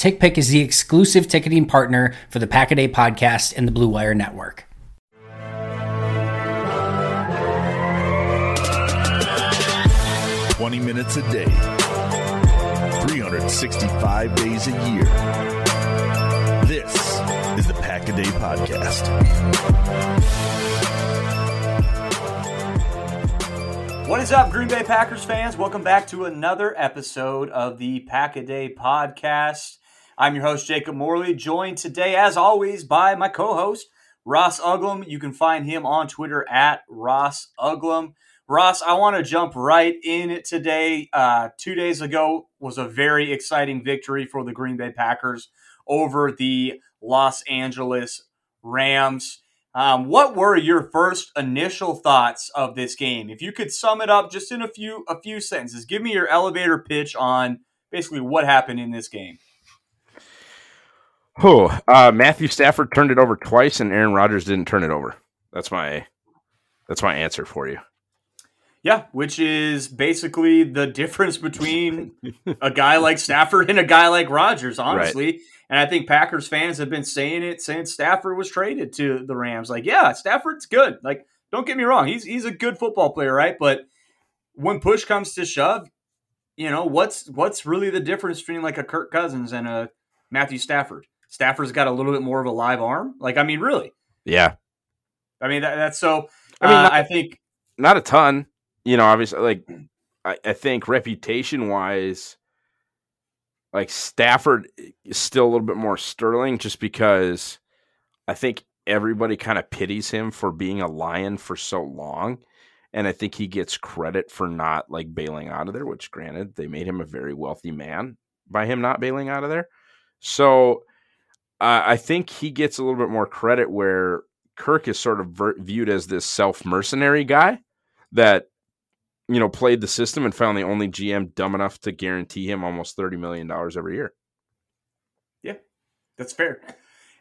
TickPick is the exclusive ticketing partner for the Pack a Day podcast and the Blue Wire Network. Twenty minutes a day, 365 days a year. This is the Pack a Day Podcast. What is up, Green Bay Packers fans? Welcome back to another episode of the Pack a Day Podcast. I'm your host, Jacob Morley, joined today, as always, by my co host, Ross Uglem. You can find him on Twitter at Ross Uglem. Ross, I want to jump right in it today. Uh, two days ago was a very exciting victory for the Green Bay Packers over the Los Angeles Rams. Um, what were your first initial thoughts of this game? If you could sum it up just in a few a few sentences, give me your elevator pitch on basically what happened in this game. Oh, uh, Matthew Stafford turned it over twice, and Aaron Rodgers didn't turn it over. That's my that's my answer for you. Yeah, which is basically the difference between a guy like Stafford and a guy like Rodgers, honestly. Right. And I think Packers fans have been saying it since Stafford was traded to the Rams. Like, yeah, Stafford's good. Like, don't get me wrong, he's he's a good football player, right? But when push comes to shove, you know, what's what's really the difference between like a Kirk Cousins and a Matthew Stafford? Stafford's got a little bit more of a live arm. Like, I mean, really? Yeah. I mean, that, that's so. I mean, uh, not, I think not a ton you know, obviously, like I, I think reputation wise, like Stafford is still a little bit more sterling, just because I think everybody kind of pities him for being a lion for so long. And I think he gets credit for not like bailing out of there, which granted, they made him a very wealthy man by him not bailing out of there. So I think he gets a little bit more credit where Kirk is sort of ver- viewed as this self mercenary guy that you know, played the system and found the only GM dumb enough to guarantee him almost $30 million every year. Yeah, that's fair.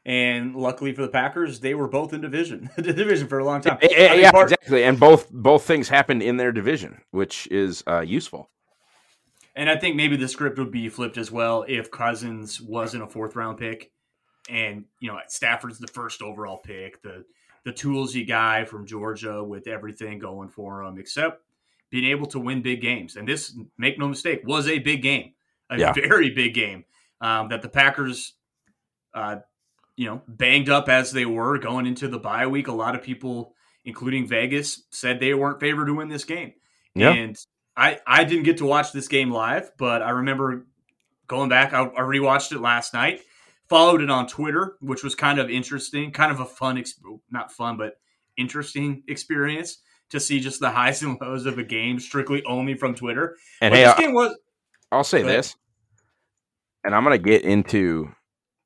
And luckily for the Packers, they were both in division, the division for a long time. Yeah, I mean, yeah part- exactly. And both both things happened in their division, which is uh, useful. And I think maybe the script would be flipped as well if Cousins wasn't a fourth round pick, and you know Stafford's the first overall pick, the the toolsy guy from Georgia with everything going for him, except being able to win big games. And this, make no mistake, was a big game, a yeah. very big game um, that the Packers, uh, you know, banged up as they were going into the bye week. A lot of people, including Vegas, said they weren't favored to win this game. Yeah. And I, I didn't get to watch this game live, but I remember going back. I, I rewatched it last night, followed it on Twitter, which was kind of interesting, kind of a fun, not fun, but interesting experience to see just the highs and lows of a game strictly only from Twitter. And hey, this game was. I'll say this, and I'm gonna get into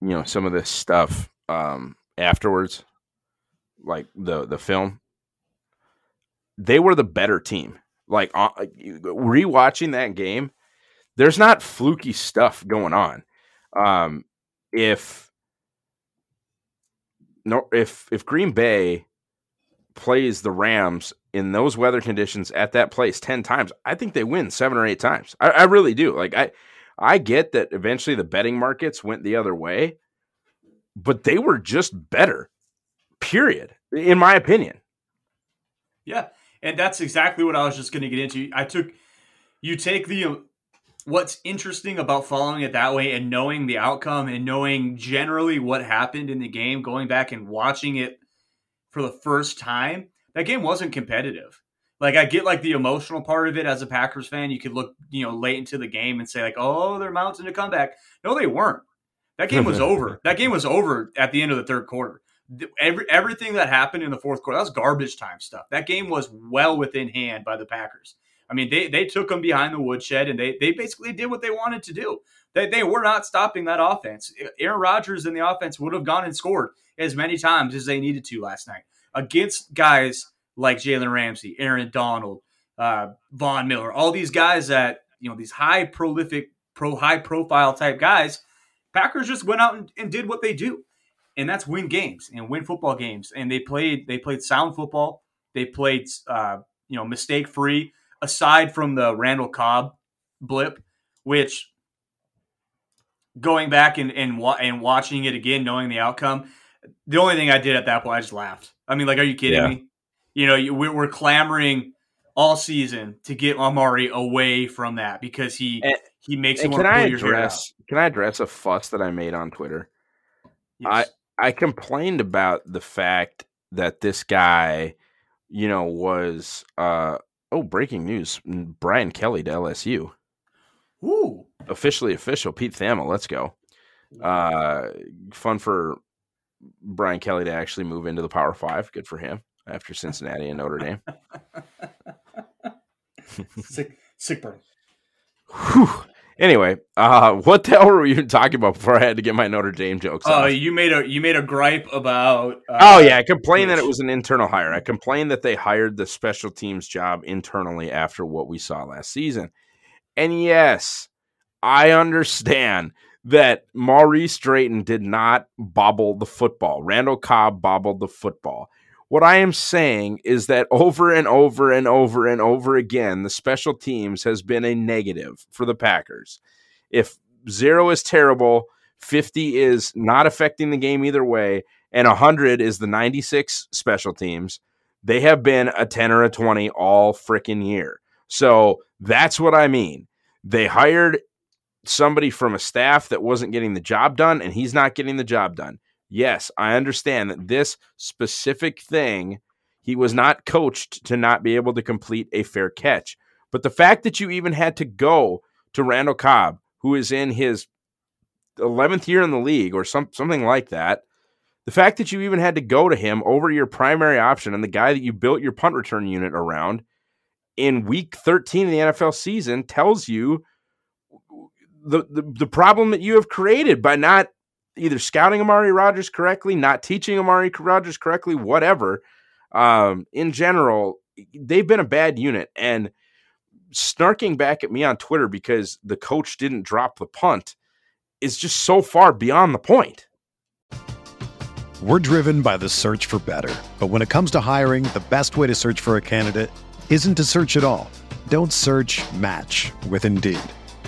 you know some of this stuff um, afterwards, like the the film. They were the better team. Like uh, rewatching that game, there's not fluky stuff going on. Um, if no, if if Green Bay plays the Rams in those weather conditions at that place 10 times, I think they win seven or eight times. I, I really do. Like I I get that eventually the betting markets went the other way, but they were just better. Period. In my opinion. Yeah. And that's exactly what I was just going to get into. I took you take the what's interesting about following it that way and knowing the outcome and knowing generally what happened in the game, going back and watching it for the first time, that game wasn't competitive. Like I get like the emotional part of it as a Packers fan. You could look, you know, late into the game and say like, "Oh, they're mounting a comeback." No, they weren't. That game was over. That game was over at the end of the third quarter. Every everything that happened in the fourth quarter, that was garbage time stuff. That game was well within hand by the Packers. I mean, they they took them behind the woodshed and they they basically did what they wanted to do. They they were not stopping that offense. Aaron Rodgers and the offense would have gone and scored as many times as they needed to last night against guys like Jalen Ramsey, Aaron Donald, uh, Von Miller, all these guys that you know these high prolific, pro high profile type guys. Packers just went out and, and did what they do, and that's win games and win football games. And they played they played sound football. They played uh, you know mistake free aside from the Randall Cobb blip, which going back and and, and watching it again, knowing the outcome, the only thing I did at that point, I just laughed. I mean, like, are you kidding yeah. me? You know, we're clamoring all season to get Amari away from that because he and, he makes. And can I address? Can I address a fuss that I made on Twitter? Yes. I I complained about the fact that this guy, you know, was uh Oh, breaking news: Brian Kelly to LSU. Ooh, officially official. Pete Thamel, let's go. Uh, fun for Brian Kelly to actually move into the Power Five. Good for him after Cincinnati and Notre Dame. sick, sick burn. Whew. Anyway, uh, what the hell were we even talking about before I had to get my Notre Dame jokes? Oh, uh, you made a you made a gripe about. Uh, oh yeah, I complained which... that it was an internal hire. I complained that they hired the special teams job internally after what we saw last season. And yes, I understand that Maurice Drayton did not bobble the football. Randall Cobb bobbled the football. What I am saying is that over and over and over and over again, the special teams has been a negative for the Packers. If zero is terrible, 50 is not affecting the game either way, and 100 is the 96 special teams, they have been a 10 or a 20 all freaking year. So that's what I mean. They hired somebody from a staff that wasn't getting the job done, and he's not getting the job done yes, I understand that this specific thing, he was not coached to not be able to complete a fair catch. But the fact that you even had to go to Randall Cobb, who is in his 11th year in the league or some, something like that, the fact that you even had to go to him over your primary option and the guy that you built your punt return unit around in week 13 of the NFL season tells you the, the, the problem that you have created by not either scouting Amari Rodgers correctly, not teaching Amari Rodgers correctly, whatever. Um, in general, they've been a bad unit. And snarking back at me on Twitter because the coach didn't drop the punt is just so far beyond the point. We're driven by the search for better. But when it comes to hiring, the best way to search for a candidate isn't to search at all. Don't search match with Indeed.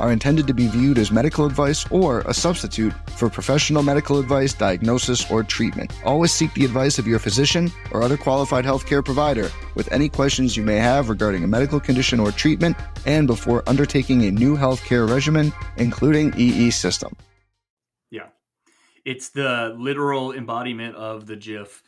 are intended to be viewed as medical advice or a substitute for professional medical advice, diagnosis, or treatment. Always seek the advice of your physician or other qualified healthcare provider with any questions you may have regarding a medical condition or treatment and before undertaking a new healthcare regimen, including EE system. Yeah. It's the literal embodiment of the GIF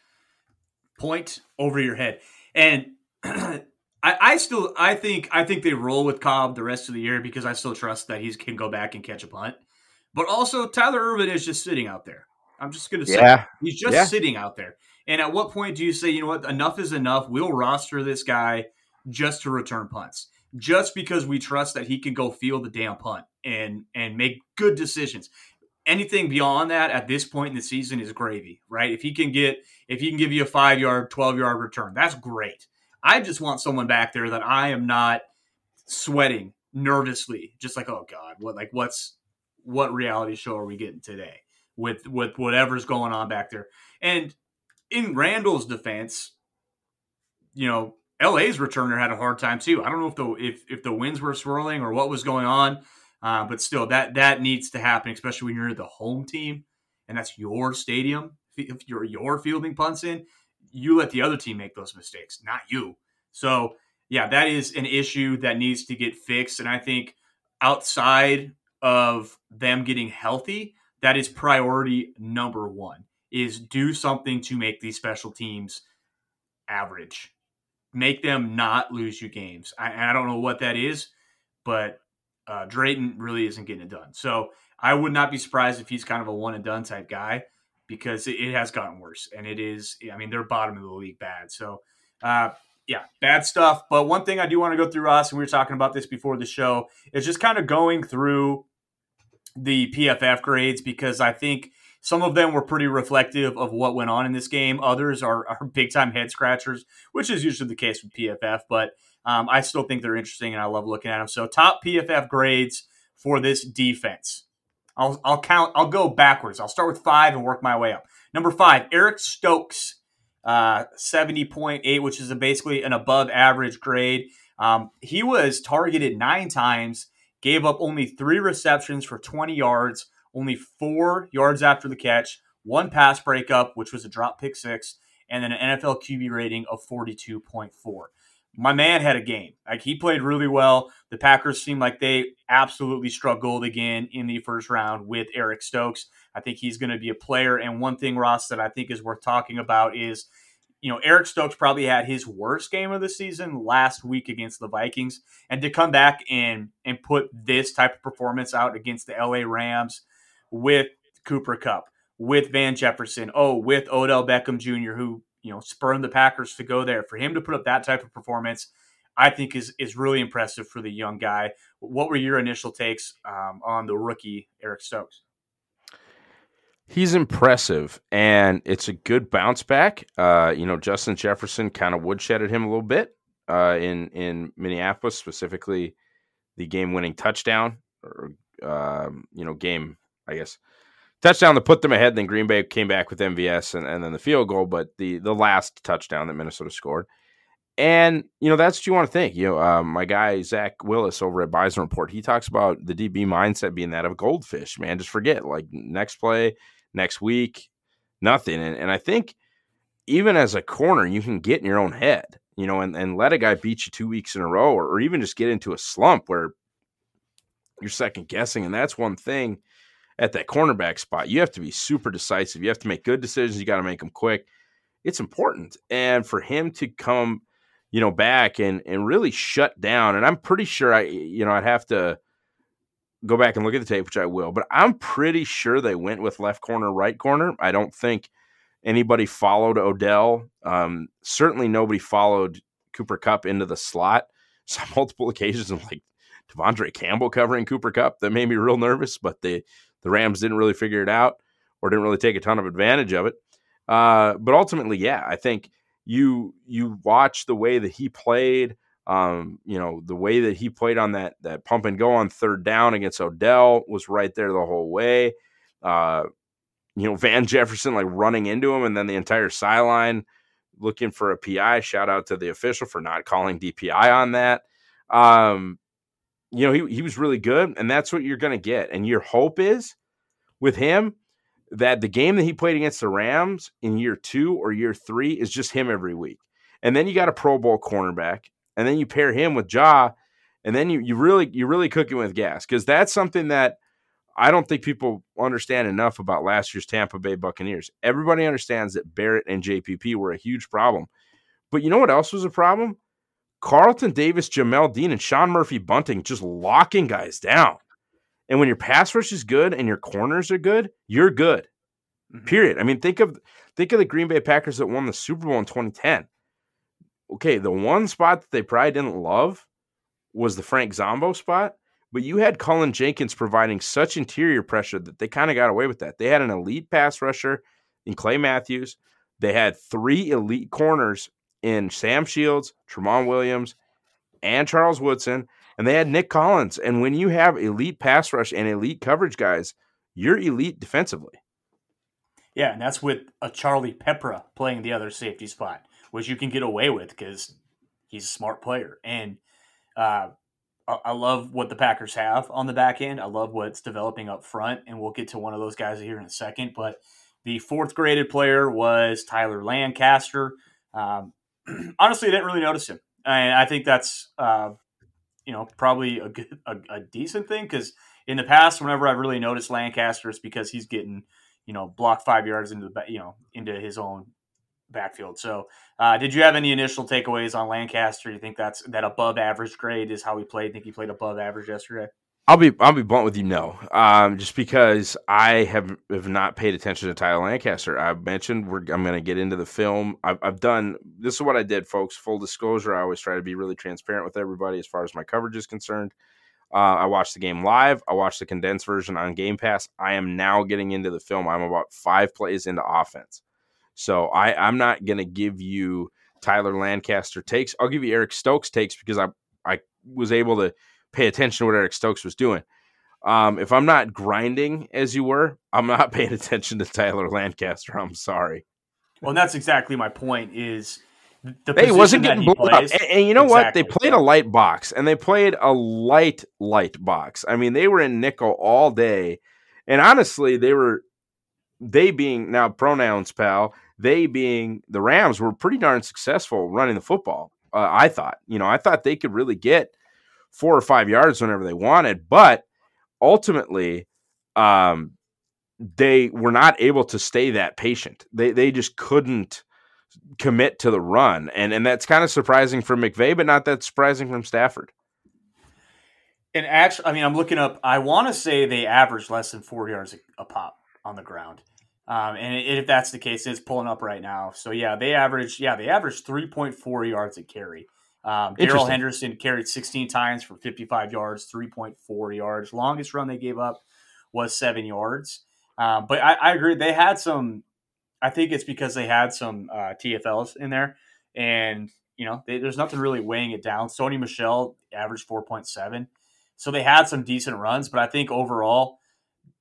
point over your head. And I, I, still I think I think they roll with Cobb the rest of the year because I still trust that he can go back and catch a punt. But also Tyler Ervin is just sitting out there. I'm just gonna say yeah. he's just yeah. sitting out there. And at what point do you say, you know what, enough is enough? We'll roster this guy just to return punts. Just because we trust that he can go field the damn punt and and make good decisions anything beyond that at this point in the season is gravy, right? If he can get if he can give you a five yard, twelve yard return, that's great. I just want someone back there that I am not sweating nervously, just like, oh God, what like what's what reality show are we getting today with with whatever's going on back there? And in Randall's defense, you know, LA's returner had a hard time too. I don't know if the if if the winds were swirling or what was going on. Uh, but still, that that needs to happen, especially when you're the home team and that's your stadium. If you're your fielding punts in, you let the other team make those mistakes, not you. So yeah, that is an issue that needs to get fixed. And I think outside of them getting healthy, that is priority number one. Is do something to make these special teams average, make them not lose you games. I, I don't know what that is, but uh, Drayton really isn't getting it done. So I would not be surprised if he's kind of a one and done type guy because it, has gotten worse. And it is, I mean, they're bottom of the league bad. So, uh, yeah, bad stuff. But one thing I do want to go through, Ross, and we were talking about this before the show, is just kind of going through the PFF grades because I think some of them were pretty reflective of what went on in this game. Others are, are big time head scratchers, which is usually the case with PFF. But um, I still think they're interesting, and I love looking at them. So top PFF grades for this defense. I'll, I'll count. I'll go backwards. I'll start with five and work my way up. Number five, Eric Stokes, uh, seventy point eight, which is a, basically an above average grade. Um, he was targeted nine times, gave up only three receptions for twenty yards, only four yards after the catch, one pass breakup, which was a drop pick six, and then an NFL QB rating of forty two point four my man had a game. Like he played really well. The Packers seem like they absolutely struggled again in the first round with Eric Stokes. I think he's going to be a player. And one thing, Ross, that I think is worth talking about is, you know, Eric Stokes probably had his worst game of the season last week against the Vikings, and to come back and and put this type of performance out against the LA Rams with Cooper Kupp, with Van Jefferson, oh, with Odell Beckham Jr., who you know spurn the Packers to go there. For him to put up that type of performance, I think is is really impressive for the young guy. What were your initial takes um, on the rookie Eric Stokes? He's impressive, and it's a good bounce back. Uh, you know, Justin Jefferson kind of woodshedded him a little bit uh, in in Minneapolis, specifically the game winning touchdown or um, you know game, I guess touchdown to put them ahead. Then Green Bay came back with MVS and, and then the field goal, but the the last touchdown that Minnesota scored. And you know that's what you want to think. You know, um, my guy Zach Willis over at Bison Report, he talks about the DB mindset being that of a goldfish. Man, just forget like next play, next week, nothing. And, and I think even as a corner, you can get in your own head, you know, and, and let a guy beat you two weeks in a row, or, or even just get into a slump where you're second guessing. And that's one thing at that cornerback spot, you have to be super decisive. You have to make good decisions. You got to make them quick. It's important. And for him to come, you know, back and and really shut down, and I'm pretty sure I, you know, I'd have to go back and look at the tape, which I will, but I'm pretty sure they went with left corner, right corner. I don't think anybody followed Odell. Um, certainly nobody followed Cooper Kupp into the slot. Saw multiple occasions of like De'Vondre Campbell covering Cooper Kupp. that made me real nervous, but the the Rams didn't really figure it out or didn't really take a ton of advantage of it. Uh, but ultimately, yeah, I think you you watch the way that he played. Um, you know, the way that he played on that that pump and go on third down against Odell was right there the whole way. Uh, you know, Van Jefferson like running into him and then the entire sideline looking for a PI. Shout out to the official for not calling DPI on that. Um, you know, he, he was really good, and that's what you're going to get. And your hope is with him that the game that he played against the Rams in year two or year three is just him every week. And then you got a Pro Bowl cornerback, and then you pair him with Ja, and then you you really you really cooking with gas because that's something that I don't think people understand enough about last year's Tampa Bay Buccaneers. Everybody understands that Barrett and JPP were a huge problem, but you know what else was a problem? Carlton Davis, Jamel Dean, and Sean Murphy Bunting just locking guys down. And when your pass rush is good and your corners are good, you're good. Mm-hmm. Period. I mean, think of think of the Green Bay Packers that won the Super Bowl in 2010. Okay, the one spot that they probably didn't love was the Frank Zombo spot, but you had Cullen Jenkins providing such interior pressure that they kind of got away with that. They had an elite pass rusher in Clay Matthews. They had three elite corners in Sam Shields, Tramon Williams, and Charles Woodson, and they had Nick Collins. And when you have elite pass rush and elite coverage guys, you're elite defensively. Yeah, and that's with a Charlie Peprah playing the other safety spot, which you can get away with because he's a smart player. And uh, I love what the Packers have on the back end. I love what's developing up front, and we'll get to one of those guys here in a second. But the fourth graded player was Tyler Lancaster. Um, honestly, I didn't really notice him. And I think that's uh, you know probably a good, a, a decent thing because in the past, whenever I've really noticed Lancaster, it's because he's getting you know blocked five yards into the you know into his own backfield. So, uh, did you have any initial takeaways on Lancaster? Do you think that's that above average grade is how he played? I think he played above average yesterday? I'll be I'll be blunt with you. No, um, just because I have have not paid attention to Tyler Lancaster. I mentioned we're, I'm going to get into the film. I've, I've done this is what I did, folks. Full disclosure: I always try to be really transparent with everybody as far as my coverage is concerned. Uh, I watched the game live. I watched the condensed version on Game Pass. I am now getting into the film. I'm about five plays into offense, so I I'm not going to give you Tyler Lancaster takes. I'll give you Eric Stokes takes because I I was able to pay attention to what Eric Stokes was doing. Um, if I'm not grinding as you were, I'm not paying attention to Tyler Lancaster. I'm sorry. Well, and that's exactly my point. Is the hey, wasn't getting blown plays, up. And, and, you know exactly, what? They played a light box, and they played a light light box. I mean, they were in nickel all day, and honestly, they were they being now pronouns, pal. They being the Rams were pretty darn successful running the football. Uh, I thought, you know, I thought they could really get four or five yards whenever they wanted, but ultimately, um, they were not able to stay that patient. They they just couldn't commit to the run, and and that's kind of surprising from McVay, but not that surprising from Stafford. And actually, I mean, I'm looking up. I want to say they averaged less than four yards a, a pop on the ground. Um, and if that's the case, it's pulling up right now. So yeah, they averaged yeah they averaged 3.4 yards a carry. Um, Darrell Henderson carried 16 times for 55 yards, 3.4 yards. Longest run they gave up was seven yards. Um, but I, I, agree. They had some, I think it's because they had some uh, TFLs in there. And, you know, they, there's nothing really weighing it down. Sony Michel averaged 4.7. So they had some decent runs. But I think overall,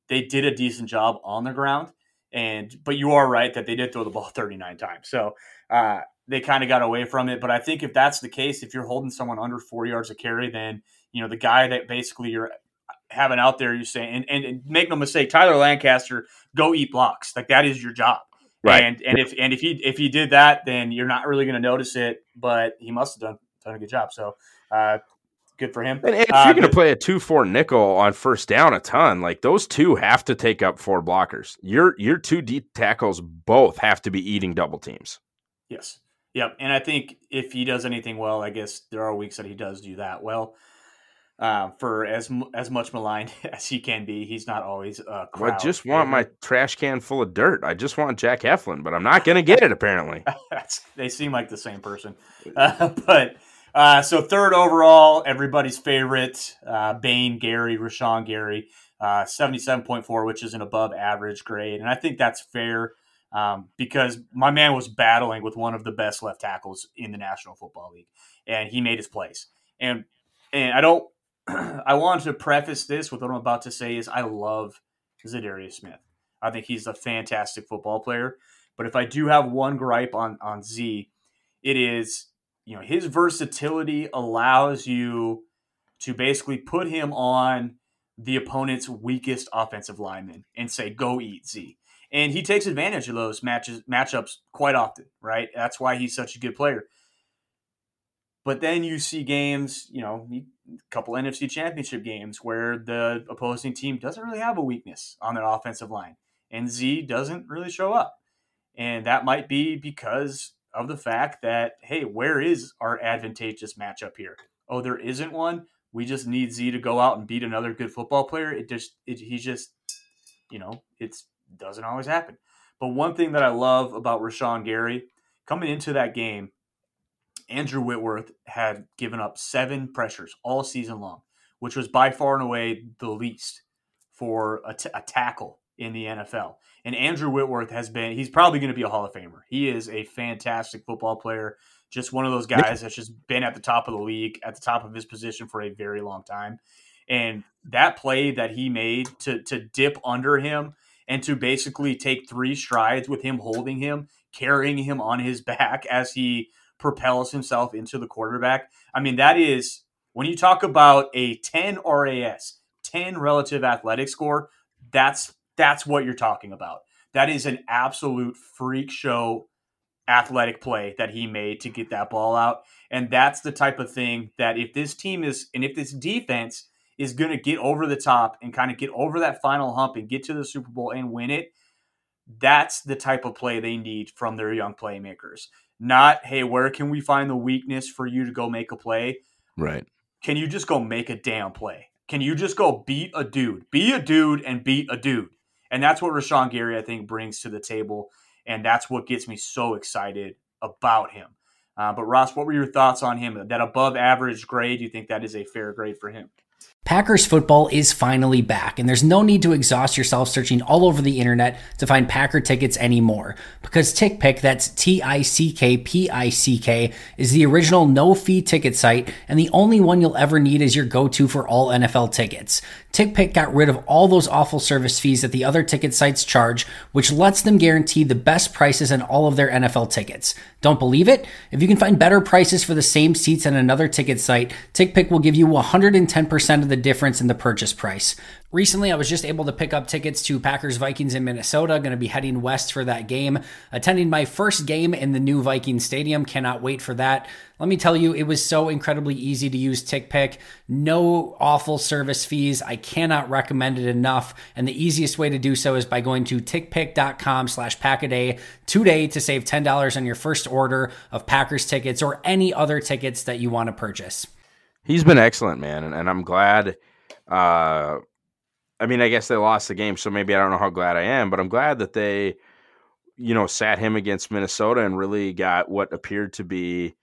they did a decent job on the ground. And, but you are right that they did throw the ball 39 times. So, uh, they kind of got away from it. But I think if that's the case, if you're holding someone under four yards of carry, then you know the guy that basically you're having out there, you say, and, and, and make no mistake, Tyler Lancaster, go eat blocks. Like that is your job. Right. And and if and if he if he did that, then you're not really going to notice it. But he must have done done a good job. So uh, good for him. And if uh, you're going to play a two four nickel on first down a ton, like those two have to take up four blockers. Your your two deep tackles both have to be eating double teams. Yes. Yep, and I think if he does anything well, I guess there are weeks that he does do that well. uh, for as as much maligned as he can be. He's not always. Uh, well, I just want my trash can full of dirt. I just want Jack Heflin, but I'm not going to get it. Apparently, they seem like the same person. Uh, but uh, so third overall, everybody's favorite, uh, Bane Gary, Rashan Gary, uh, seventy-seven point four, which is an above average grade, and I think that's fair. Um, because my man was battling with one of the best left tackles in the National Football League, and he made his place. And and I don't I wanted to preface this with what I'm about to say is I love Za'Darius Smith. I think he's a fantastic football player. But if I do have one gripe on on Z, it is you know his versatility allows you to basically put him on the opponent's weakest offensive lineman and say go eat Z. And he takes advantage of those matches matchups quite often, right? That's why he's such a good player. But then you see games, you know, a couple NFC championship games where the opposing team doesn't really have a weakness on their offensive line, and Z doesn't really show up. And that might be because of the fact that, hey, where is our advantageous matchup here? Oh, there isn't one. We just need Z to go out and beat another good football player. It just, it, he just, you know, it doesn't always happen. But one thing that I love about Rashan Gary coming into that game, Andrew Whitworth had given up seven pressures all season long, which was by far and away the least for a, t- a tackle in the NFL. And Andrew Whitworth has been, he's probably going to be a Hall of Famer. He is a fantastic football player, just one of those guys that's just been at the top of the league, at the top of his position for a very long time. And that play that he made to, to dip under him and to basically take three strides with him holding him, carrying him on his back as he propels himself into the quarterback. I mean, that is when you talk about a 10 RAS, 10 relative athletic score, that's that's what you're talking about. That is an absolute freak show athletic play that he made to get that ball out. And that's the type of thing that if this team is and if this defense is going to get over the top and kind of get over that final hump and get to the Super Bowl and win it, that's the type of play they need from their young playmakers. Not, hey, where can we find the weakness for you to go make a play? Right. Can you just go make a damn play? Can you just go beat a dude? Be a dude and beat a dude. And that's what Rashan Gary, I think, brings to the table. And that's what gets me so excited about him. Uh, but Ross, what were your thoughts on him? That above average grade, you think that is a fair grade for him? Packers football is finally back, and there's no need to exhaust yourself searching all over the internet to find Packer tickets anymore. Because TickPick, that's T I C K P I C K, is the original no fee ticket site and the only one you'll ever need is your go to for all NFL tickets. TickPick got rid of all those awful service fees that the other ticket sites charge, which lets them guarantee the best prices on all of their NFL tickets. Don't believe it? If you can find better prices for the same seats on another ticket site, TickPick will give you 110% of the difference in the purchase price. Recently, I was just able to pick up tickets to Packers Vikings in Minnesota. Going to be heading west for that game. Attending my first game in the new Viking Stadium. Cannot wait for that. Let me tell you, it was so incredibly easy to use TickPick. No awful service fees. I cannot recommend it enough. And the easiest way to do so is by going to tickpick.com slash packaday today to save $10 on your first order of Packers tickets or any other tickets that you want to purchase. He's been excellent, man. And, and I'm glad. Uh, I mean, I guess they lost the game, so maybe I don't know how glad I am, but I'm glad that they, you know, sat him against Minnesota and really got what appeared to be,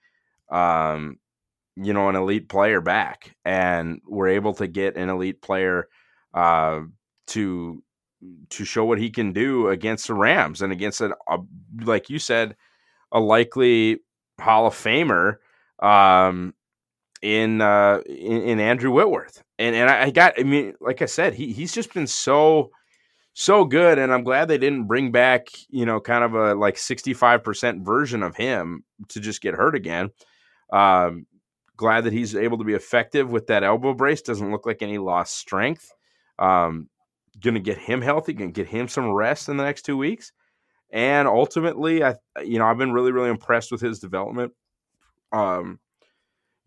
um, you know, an elite player back, and were able to get an elite player uh, to to show what he can do against the Rams and against a, a like you said, a likely Hall of Famer. Um, in uh in, Andrew Whitworth. And and I got I mean, like I said, he he's just been so so good and I'm glad they didn't bring back, you know, kind of a like 65% version of him to just get hurt again. Um glad that he's able to be effective with that elbow brace. Doesn't look like any lost strength. Um gonna get him healthy, gonna get him some rest in the next two weeks. And ultimately, I you know, I've been really, really impressed with his development. Um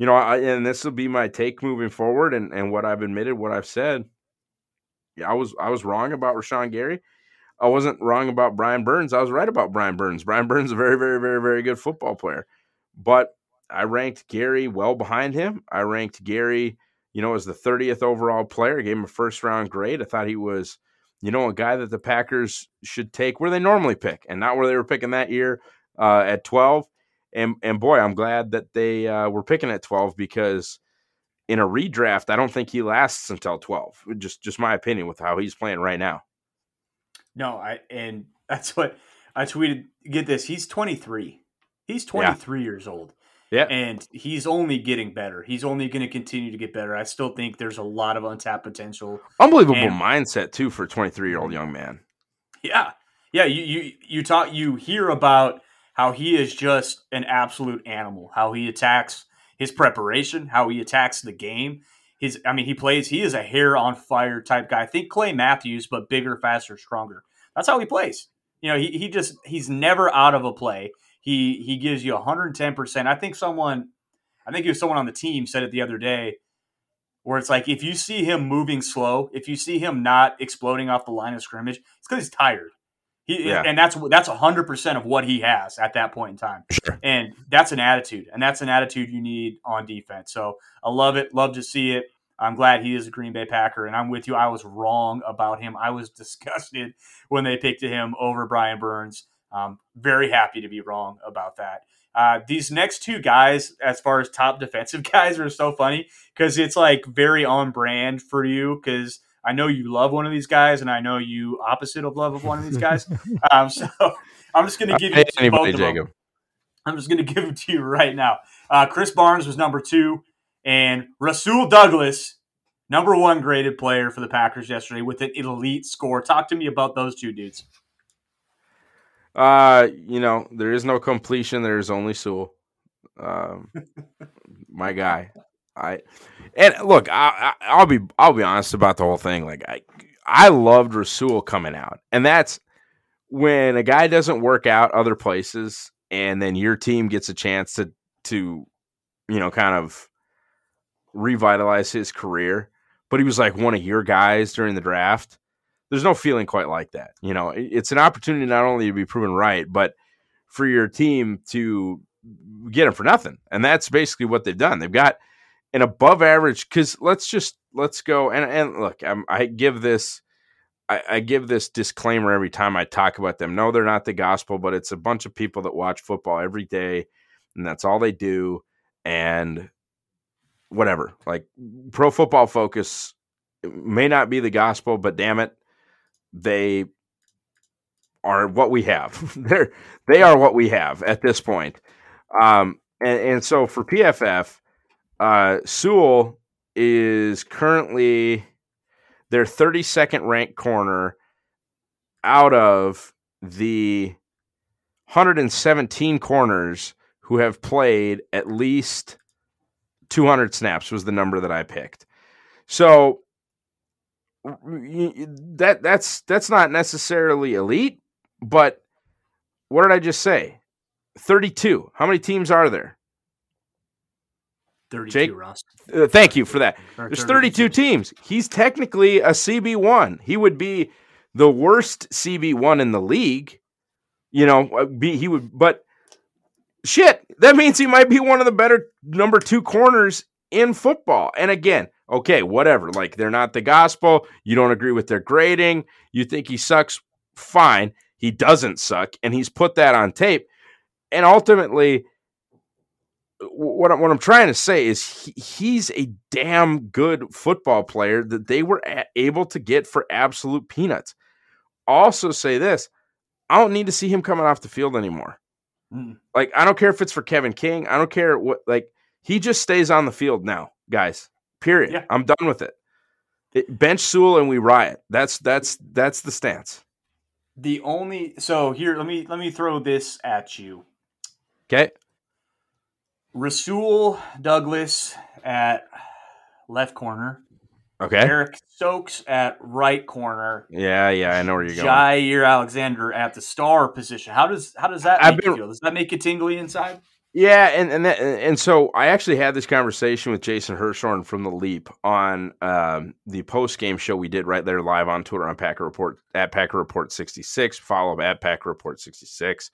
you know, I, and this will be my take moving forward, and and what I've admitted, what I've said. Yeah, I was I was wrong about Rashan Gary. I wasn't wrong about Brian Burns. I was right about Brian Burns. Brian Burns is a very, very, very, very good football player. But I ranked Gary well behind him. I ranked Gary, you know, as the 30th overall player, gave him a first round grade. I thought he was, you know, a guy that the Packers should take where they normally pick and not where they were picking that year uh, at 12. And and boy, I'm glad that they uh, were picking at 12 because in a redraft, I don't think he lasts until 12. Just just my opinion with how he's playing right now. No, I and that's what I tweeted. Get this, he's 23. He's 23 yeah. years old. Yeah. And he's only getting better. He's only going to continue to get better. I still think there's a lot of untapped potential. Unbelievable and, mindset too for a 23 year old young man. Yeah. Yeah. You, you, you talk, you hear about how he is just an absolute animal, how he attacks his preparation, how he attacks the game. His, I mean, he plays, he is a hair on fire type guy. I think Clay Matthews, but bigger, faster, stronger. That's how he plays. You know, he, he just, he's never out of a play. He he gives you 110%. I think someone I think it was someone on the team said it the other day where it's like if you see him moving slow, if you see him not exploding off the line of scrimmage, it's because he's tired. He, yeah. and that's that's hundred percent of what he has at that point in time. Sure. And that's an attitude, and that's an attitude you need on defense. So I love it, love to see it. I'm glad he is a Green Bay Packer, and I'm with you. I was wrong about him. I was disgusted when they picked him over Brian Burns. Um, very happy to be wrong about that. Uh, these next two guys, as far as top defensive guys, are so funny because it's like very on brand for you. Because I know you love one of these guys, and I know you opposite of love of one of these guys. um, so I'm just going to give you anybody, Jacob. I'm just going to give it to you right now. Uh, Krys Barnes was number two, and Rasul Douglas, number one graded player for the Packers yesterday with an elite score. Talk to me about those two dudes. Uh, you know, there is no completion. There is only Sewell. Um, my guy. I and look, I, will be I'll be honest about the whole thing. Like I I loved Rasul coming out, and that's when a guy doesn't work out other places, and then your team gets a chance to to you know kind of revitalize his career. But he was like one of your guys during the draft there's no feeling quite like that. You know, it's an opportunity not only to be proven right, but for your team to get him for nothing. And that's basically what they've done. They've got an above average because let's just let's go and and look, I'm, i give this I, I give this disclaimer every time I talk about them. No, they're not the gospel, but it's a bunch of people that watch football every day, and that's all they do. And whatever, like pro football focus may not be the gospel, but damn it, they are what we have. They're they are what we have at this point. Um, and, and so for PFF, uh, Sewell is currently their 32nd ranked corner out of the 117 corners who have played at least 200 snaps was the number that I picked. So that that's that's not necessarily elite, but what did I just say? 32. How many teams are there? 32, Jake? Ross. Uh, thank you for that. There's 32 teams. He's technically a CB1. He would be the worst CB1 in the league. You know, uh, be he would but shit, that means he might be one of the better number 2 corners in football. And again, okay, whatever. Like they're not the gospel. You don't agree with their grading. You think he sucks. Fine. He doesn't suck. And he's put that on tape. And ultimately, what, I, what I'm trying to say is he, he's a damn good football player that they were a- able to get for absolute peanuts. Also, say this I don't need to see him coming off the field anymore. Mm. Like, I don't care if it's for Kevin King. I don't care what, like, he just stays on the field now, guys. Period. Yeah. I'm done with it. it. Bench Sewell and we riot. That's that's that's the stance. The only so here let me let me throw this at you. Okay. Rasul Douglas at left corner. Okay. Eric Stokes at right corner. Yeah, yeah, I know where you're going. Jaire Alexander at the star position. How does how does that make been, you feel? Does that make you tingly inside? Yeah, and and that, and so I actually had this conversation with Jason Hirschhorn from the Leap on um, the post game show we did right there live on Twitter on Packer Report at Packer Report sixty six. Follow up at Packer Report sixty six.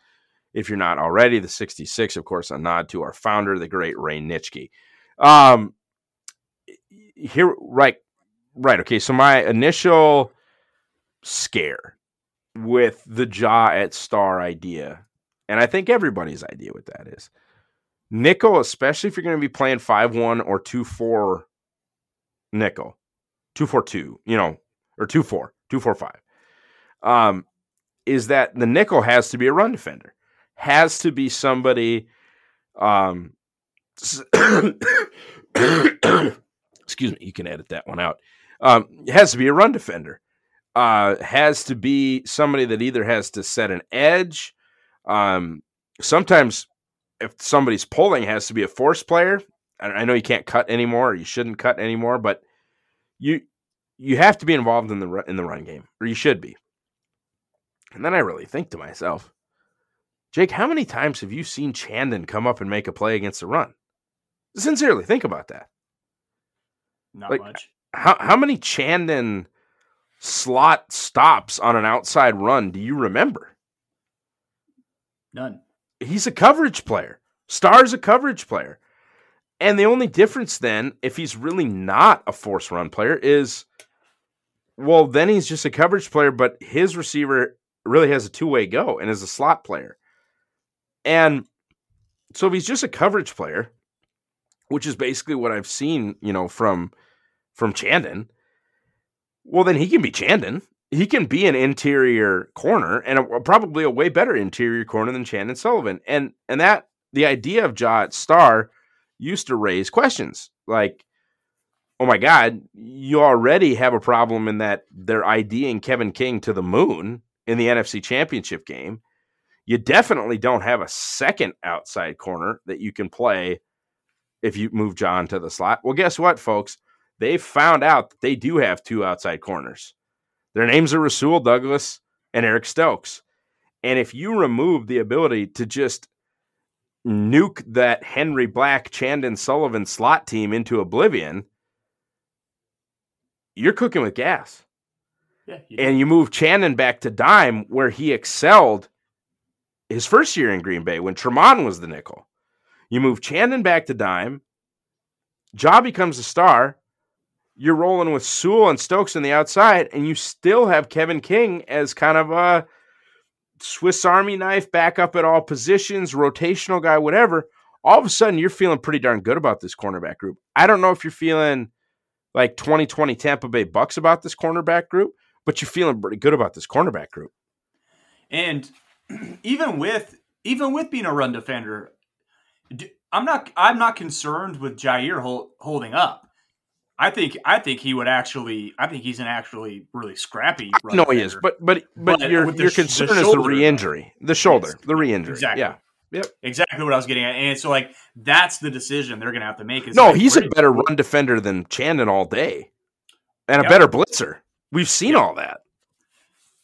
If you're not already, the sixty six, of course, a nod to our founder, the great Ray Nitschke. Um, here, right, right. Okay, so my initial scare with the jaw at star idea, and I think everybody's idea with that is nickel, especially if you're going to be playing five one or two four nickel, two four two, you know, or 2 4, 2 4 5, um, is that the nickel has to be a run defender, has to be somebody. Um, excuse me, you can edit that one out. Um, has to be a run defender. Uh, has to be somebody that either has to set an edge. Um, sometimes, if somebody's pulling, has to be a force player. I, I know you can't cut anymore, or you shouldn't cut anymore, but you you have to be involved in the in the run game, or you should be. And then I really think to myself, Jake, how many times have you seen Chandon come up and make a play against the run? Sincerely, think about that. Not Like, much. How how many Chandon slot stops on an outside run do you remember? None. He's a coverage player. Star's a coverage player. And the only difference then, if he's really not a force run player, is well, then he's just a coverage player, but his receiver really has a two way go and is a slot player. And so if he's just a coverage player, which is basically what I've seen, you know, from from Chandon, well, then he can be Chandon. He can be an interior corner and a, probably a way better interior corner than Chandon Sullivan. And and that the idea of at Star used to raise questions like, oh my God, you already have a problem in that they're IDing Kevin King to the moon in the NFC Championship game. You definitely don't have a second outside corner that you can play if you move John to the slot. Well, guess what, folks? They found out that they do have two outside corners. Their names are Rasul Douglas and Eric Stokes. And if you remove the ability to just nuke that Henry Black, Chandon Sullivan slot team into oblivion, you're cooking with gas. Yeah. You And you move Chandon back to dime where he excelled his first year in Green Bay when Tramon was the nickel. You move Chandon back to dime. Jaw becomes a star. You're rolling with Sewell and Stokes on the outside, and you still have Kevin King as kind of a Swiss Army knife, backup at all positions, rotational guy, whatever. All of a sudden, you're feeling pretty darn good about this cornerback group. I don't know if you're feeling like 2020 Tampa Bay Bucks about this cornerback group, but you're feeling pretty good about this cornerback group. And even with even with being a run defender, I'm not I'm not concerned with Jaire hol- holding up. I think I think he would actually I think he's an actually really scrappy. Run No, he is, but but but, But your the your sh- the concern is the re-injury, the shoulder, Yes. the re-injury. Exactly. Yeah. exactly what I was getting at. And so like that's the decision they're gonna have to make. Is No, like, he's a better run defender than Chandon all day, and a better blitzer. We've seen Yeah. all that.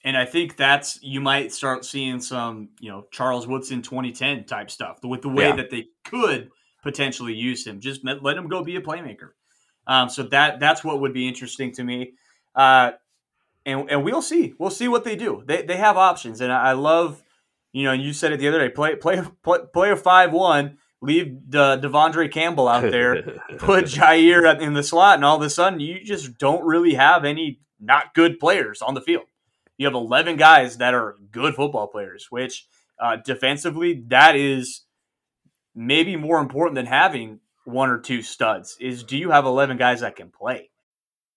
And I think that's you might start seeing some, you know, Charles Woodson 2010 type stuff with the way Yeah. that they could potentially use him. Just let him go be a playmaker. Um, so that that's what would be interesting to me. Uh, and and we'll see. We'll see what they do. They they have options, and I, I love, you know, you said it the other day. Play play play, play a five one. Leave the De'Vondre Campbell out there. put Jaire in the slot, and all of a sudden you just don't really have any not good players on the field. You have 11 guys that are good football players, which uh, defensively, that is maybe more important than having one or two studs. Is do you have 11 guys that can play?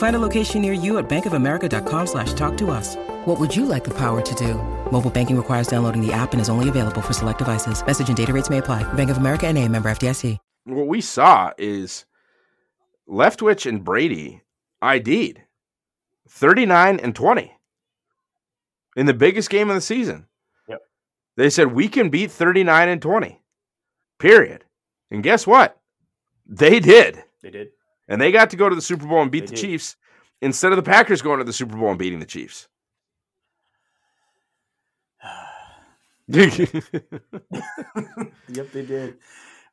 Find a location near you at bankofamerica.com slash talk to us. What would you like the power to do? Mobile banking requires downloading the app and is only available for select devices. Message and data rates may apply. Bank of America and a member FDIC. What we saw is Leftwich and Brady ID'd 39 and 20 in the biggest game of the season. Yep. They said we can beat 39 and 20. Period. And guess what? They did. They did. And they got to go to the Super Bowl and beat They the did. Chiefs instead of the Packers going to the Super Bowl and beating the Chiefs. Yep, they did.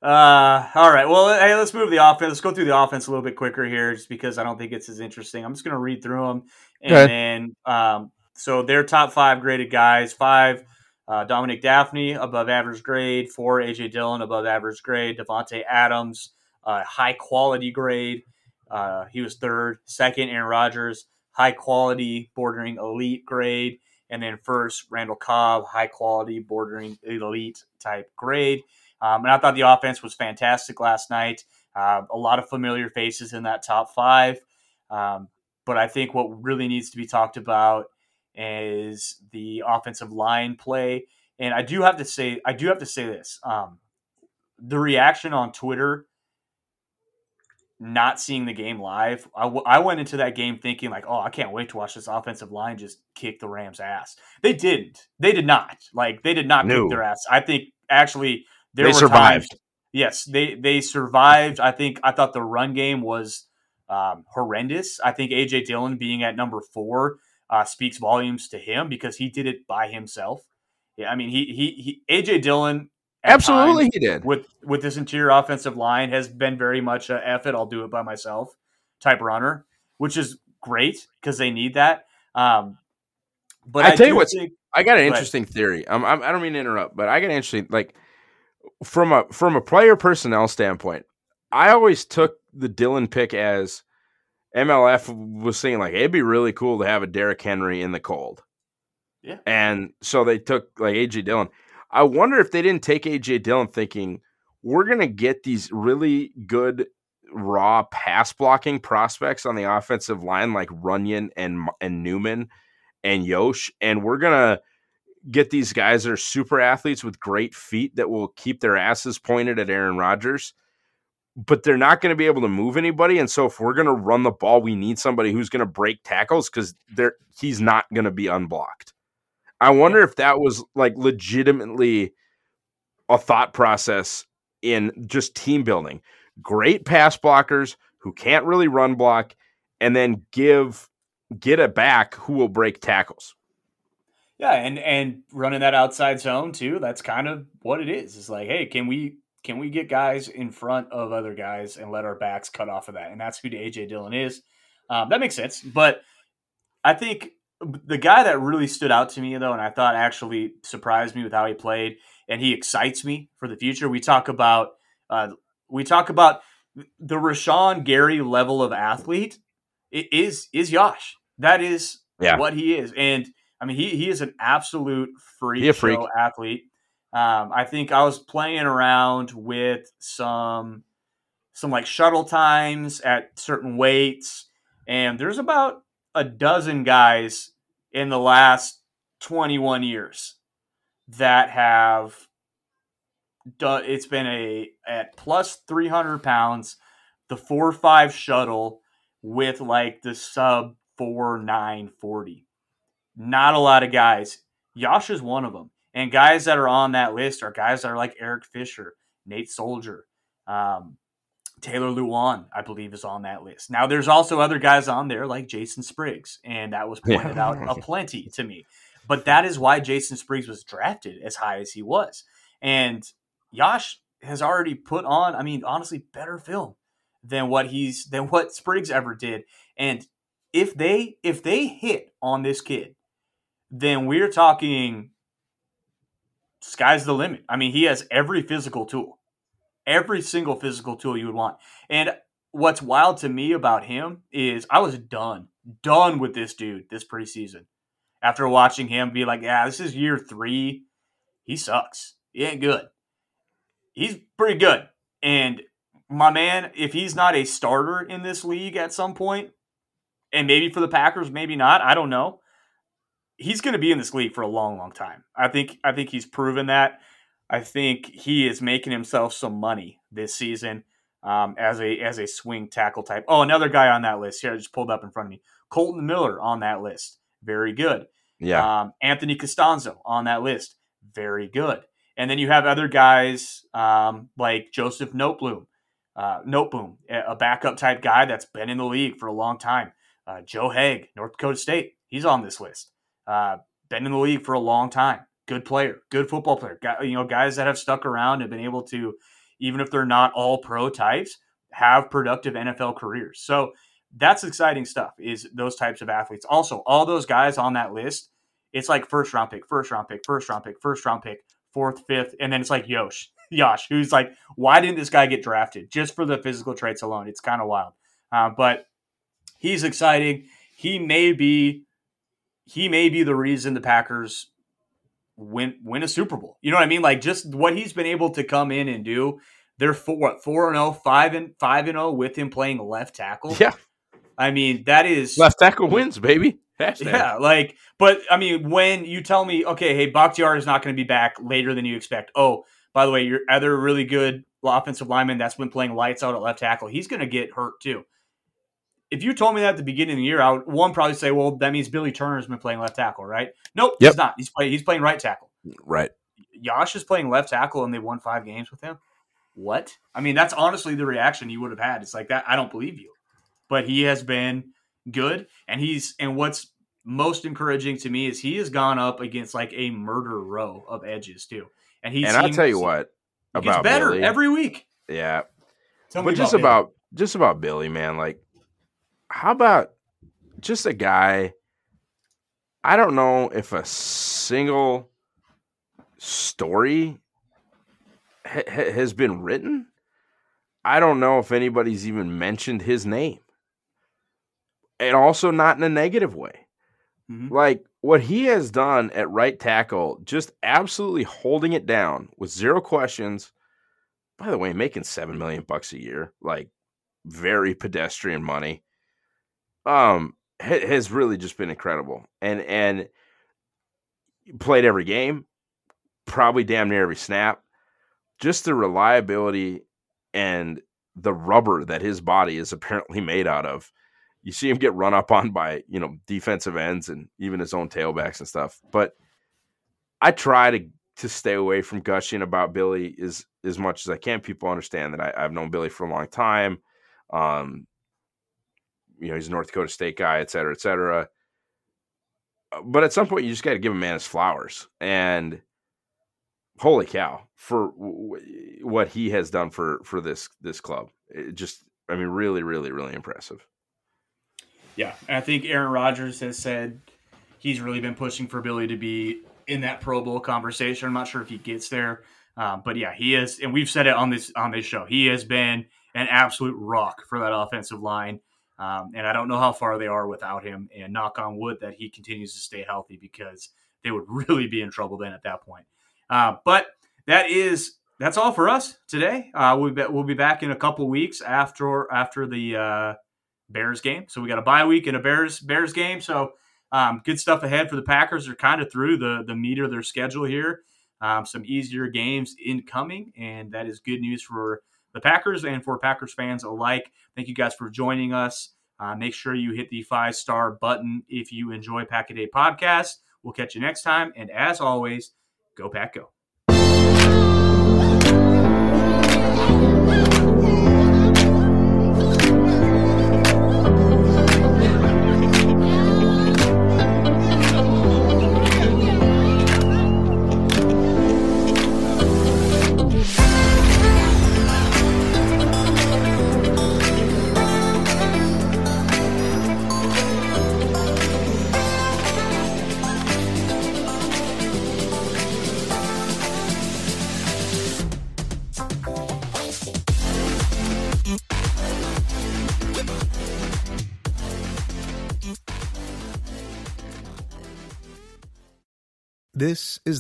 Uh, all right. Well, hey, let's move the offense. Let's go through the offense a little bit quicker here, just because I don't think it's as interesting. I'm just going to read through them, and Okay. then um, so their top five graded guys: five, uh, Dominique Dafney above average grade; four, AJ Dillon above average grade; Davante Adams, uh, high quality grade. Uh, he was third. Second, Aaron Rodgers, high quality, bordering elite grade. And then first, Randall Cobb, high quality, bordering elite type grade. Um, and I thought the offense was fantastic last night. Uh, a lot of familiar faces in that top five. Um, but I think what really needs to be talked about is the offensive line play. And I do have to say, I do have to say this: um, the reaction on Twitter, not seeing the game live, I, w- I went into that game thinking like, oh, I can't wait to watch this offensive line just kick the Rams' ass. They didn't. They did not. Like they did not No. kick their ass. I think actually there They were survived. times- yes, they they survived. I think I thought the run game was um, horrendous. I think AJ Dillon being at number four uh, speaks volumes to him because he did it by himself. Yeah, I mean he he, he AJ Dillon Absolutely, times he did. with with this interior offensive line has been very much a F it, I'll do it by myself type runner, which is great because they need that. Um, but I I, tell you what, think, I got an interesting theory. Um, I'm, I don't mean to interrupt, but I got an interesting like from a from a player personnel standpoint. I always took the Dylan pick as MLF was saying like it'd be really cool to have a Derrick Henry in the cold. Yeah. and so they took like AJ Dillon. I wonder if they didn't take AJ Dillon thinking we're gonna get these really good raw pass blocking prospects on the offensive line like Runyan and and Newman and Yosh, and we're gonna get these guys that are super athletes with great feet that will keep their asses pointed at Aaron Rodgers, but they're not going to be able to move anybody. And so, if we're going to run the ball, we need somebody who's going to break tackles because they're he's not going to be unblocked. I wonder if that was like legitimately a thought process in just team building. Great pass blockers who can't really run block, and then give get a back who will break tackles. yeah, and and running that outside zone too. That's kind of what it is. It's like, hey, can we can we get guys in front of other guys and let our backs cut off of that? And that's who AJ Dillon is. Um, that makes sense. But I think the guy that really stood out to me though, and I thought actually surprised me with how he played, and he excites me for the future. We talk about uh, we talk about the Rashan Gary level of athlete i- is is Yosh. That is Yeah. what he is, and I mean he he is an absolute freak, He a freak. athlete. Um, I think I was playing around with some some like shuttle times at certain weights, and there's about a dozen guys in the last 21 years that have done it's been a at plus 300 pounds the 4-5 shuttle with like the sub 4-9-40 not a lot of guys. Yosh is one of them. And guys that are on that list are guys that are like Eric Fisher Nate Solder um, Taylor Lewan, I believe, is on that list. Now, there's also other guys on there like Jason Spriggs, and that was pointed Yeah. out aplenty to me. But that is why Jason Spriggs was drafted as high as he was. And Yosh has already put on, I mean, honestly, better film than what he's than what Spriggs ever did. And if they if they hit on this kid, then we're talking sky's the limit. I mean, he has every physical tool every single physical tool you would want. And what's wild to me about him is I was done, done with this dude this preseason. After watching him be like, yeah, this is year three. He sucks. He ain't good. He's pretty good. And my man, if he's not a starter in this league at some point, and maybe for the Packers, maybe not, I don't know. he's going to be in this league for a long, long time. I think I think he's proven that. I think he is making himself some money this season um, as a as a swing tackle type. Oh, another guy on that list here. I just pulled up in front of me. Kolton Miller on that list. Very good. Yeah. Um, Anthony Castonzo on that list. Very good. And then you have other guys um, like Joseph Noteboom, uh, Noteboom, a backup type guy that's been in the league for a long time. Uh, Joe Haeg, North Dakota State, he's on this list. Uh, been in the league for a long time. Good player, good football player. Guy, you know, guys that have stuck around and been able to, even if they're not all pro types, have productive NFL careers. So that's exciting stuff. Is those types of athletes. Also, all those guys on that list, it's like first round pick, first round pick, first round pick, first round pick, fourth, fifth, and then it's like Yosh, Yosh, who's like, why didn't this guy get drafted just for the physical traits alone? It's kind of wild, uh, but he's exciting. He may be he may be the reason the Packers win win a Super Bowl. You know what I mean? Like just what he's been able to come in and do. They're four what four and 0, 5 and five and zero with him playing left tackle. Yeah, I mean that is left tackle wins, baby. Hashtag. Yeah, like, but I mean, when you tell me, okay, hey, Bakhtiari is not going to be back later than you expect. Oh, by the way, your other really good offensive lineman that's been playing lights out at left tackle, he's going to get hurt too if you told me that at the beginning of the year, I would one probably say, well, that means Billy Turner's been playing left tackle, right? Nope, yep. he's not. He's playing. He's playing right tackle. Right. Yosh is playing left tackle, and they won five games with him. What? I mean, that's honestly the reaction you would have had. It's like that. I don't believe you, but he has been good, and he's and what's most encouraging to me is he has gone up against like a murder row of edges too, and he's. And I'll tell you what about better Billy, every week. Yeah, Tell but just about, about just about Billy, man. Like how about just a guy? I don't know if a single story ha- has been written. I don't know if anybody's even mentioned his name. And also not in a negative way. Mm-hmm. Like what he has done at right tackle, just absolutely holding it down with zero questions. By the way, making seven million bucks a year, like very pedestrian money um has really just been incredible and and played every game probably damn near every snap. Just the reliability and the rubber that his body is apparently made out of. You see him get run up on by you know defensive ends and even his own tailbacks and stuff but i try to to stay away from gushing about billy as as much as i can. People understand that I, i've known billy for a long time. Um you know, he's a North Dakota State guy, et cetera, et cetera. Uh, but at some point, you just got to give a man his flowers. And holy cow, for w- what he has done for for this this club, it just, I mean, really, really, really impressive. Yeah, I think Aaron Rodgers has said he's really been pushing for Billy to be in that Pro Bowl conversation. I'm not sure if he gets there, um, but yeah, he is, and we've said it on this on this show. He has been an absolute rock for that offensive line. Um, and I don't know how far they are without him. And knock on wood that he continues to stay healthy because they would really be in trouble then at that point. Uh, but that is that's all for us today. Uh, we'll, be, we'll be back in a couple weeks after after the uh, Bears game. So we got a bye week and a Bears Bears game. So um, good stuff ahead for the Packers. They're kind of through the the meat of their schedule here. Um, some easier games incoming, and that is good news for the Packers and for Packers fans alike. Thank you guys for joining us. Uh, make sure you hit the five star button if you enjoy Pack a Day podcast. We'll catch you next time. And as always, go Pack Go.